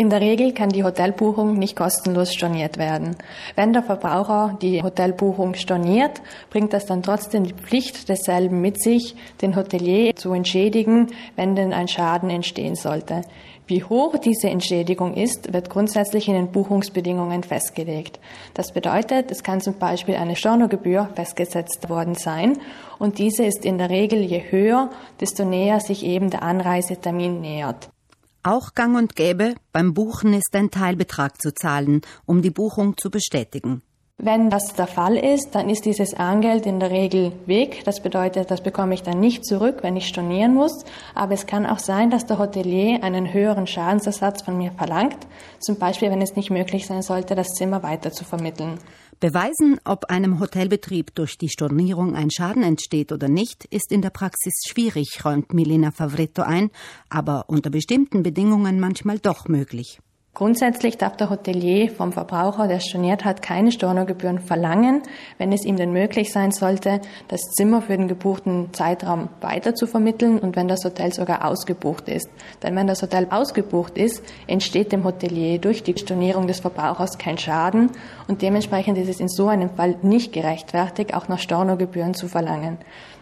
In der Regel kann die Hotelbuchung nicht kostenlos storniert werden. Wenn der Verbraucher die Hotelbuchung storniert, bringt das dann trotzdem die Pflicht desselben mit sich, den Hotelier zu entschädigen, wenn denn ein Schaden entstehen sollte. Wie hoch diese Entschädigung ist, wird grundsätzlich in den Buchungsbedingungen festgelegt. Das bedeutet, es kann zum Beispiel eine Stornogebühr festgesetzt worden sein und diese ist in der Regel je höher, desto näher sich eben der Anreisetermin nähert. Auch gang und gäbe, beim Buchen ist ein Teilbetrag zu zahlen, um die Buchung zu bestätigen. Wenn das der Fall ist, dann ist dieses Arngeld in der Regel weg. Das bedeutet, das bekomme ich dann nicht zurück, wenn ich stornieren muss. Aber es kann auch sein, dass der Hotelier einen höheren Schadensersatz von mir verlangt. Zum Beispiel, wenn es nicht möglich sein sollte, das Zimmer weiter zu vermitteln. Beweisen, ob einem Hotelbetrieb durch die Stornierung ein Schaden entsteht oder nicht, ist in der Praxis schwierig, räumt Milena Favretto ein, aber unter bestimmten Bedingungen manchmal doch möglich. Grundsätzlich darf der Hotelier vom Verbraucher, der storniert hat, keine Stornogebühren verlangen, wenn es ihm denn möglich sein sollte, das Zimmer für den gebuchten Zeitraum weiter zu vermitteln und wenn das Hotel sogar ausgebucht ist. Denn wenn das Hotel ausgebucht ist, entsteht dem Hotelier durch die Stornierung des Verbrauchers kein Schaden und dementsprechend ist es in so einem Fall nicht gerechtfertigt, auch noch Stornogebühren zu verlangen.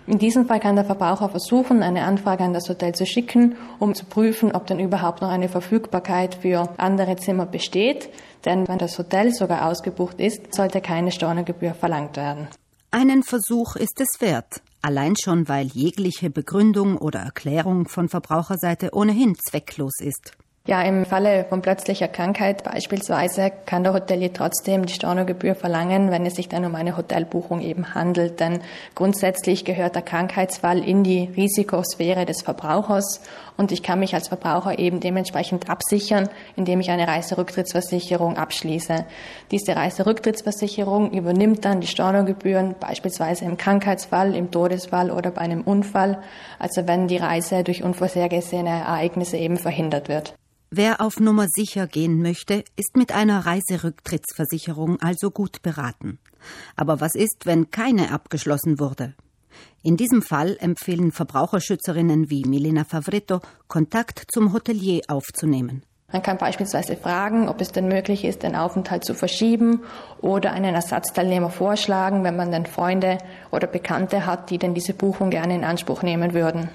In diesem Fall kann der Verbraucher versuchen, eine Anfrage an das Hotel zu schicken, um zu prüfen, ob denn überhaupt noch eine Verfügbarkeit für andere Zimmer besteht. Denn wenn das Hotel sogar ausgebucht ist, sollte keine Stornogebühr verlangt werden. Einen Versuch ist es wert. Allein schon, weil jegliche Begründung oder Erklärung von Verbraucherseite ohnehin zwecklos ist. Ja, im Falle von plötzlicher Krankheit beispielsweise kann der Hotelier trotzdem die Stornogebühr verlangen, wenn es sich dann um eine Hotelbuchung eben handelt. Denn grundsätzlich gehört der Krankheitsfall in die Risikosphäre des Verbrauchers und ich kann mich als Verbraucher eben dementsprechend absichern, indem ich eine Reiserücktrittsversicherung abschließe. Diese Reiserücktrittsversicherung übernimmt dann die Stornogebühren beispielsweise im Krankheitsfall, im Todesfall oder bei einem Unfall, also wenn die Reise durch unvorhergesehene Ereignisse eben verhindert wird. Wer auf Nummer sicher gehen möchte, ist mit einer Reiserücktrittsversicherung also gut beraten. Aber was ist, wenn keine abgeschlossen wurde? In diesem Fall empfehlen Verbraucherschützerinnen wie Milena Favretto, Kontakt zum Hotelier aufzunehmen. Man kann beispielsweise fragen, ob es denn möglich ist, den Aufenthalt zu verschieben oder einen Ersatzteilnehmer vorschlagen, wenn man dann Freunde oder Bekannte hat, die denn diese Buchung gerne in Anspruch nehmen würden.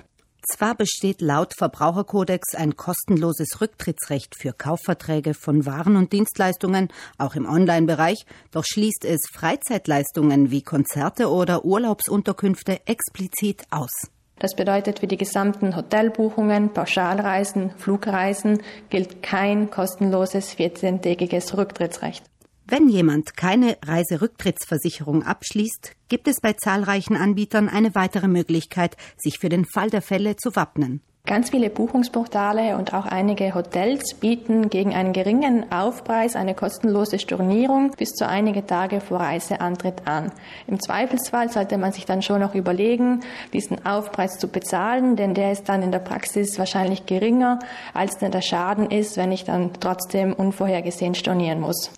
Zwar besteht laut Verbraucherkodex ein kostenloses Rücktrittsrecht für Kaufverträge von Waren und Dienstleistungen, auch im Online-Bereich, doch schließt es Freizeitleistungen wie Konzerte oder Urlaubsunterkünfte explizit aus. Das bedeutet, für die gesamten Hotelbuchungen, Pauschalreisen, Flugreisen gilt kein kostenloses 14-tägiges Rücktrittsrecht. Wenn jemand keine Reiserücktrittsversicherung abschließt, gibt es bei zahlreichen Anbietern eine weitere Möglichkeit, sich für den Fall der Fälle zu wappnen. Ganz viele Buchungsportale und auch einige Hotels bieten gegen einen geringen Aufpreis eine kostenlose Stornierung bis zu einige Tage vor Reiseantritt an. Im Zweifelsfall sollte man sich dann schon noch überlegen, diesen Aufpreis zu bezahlen, denn der ist dann in der Praxis wahrscheinlich geringer, als denn der Schaden ist, wenn ich dann trotzdem unvorhergesehen stornieren muss.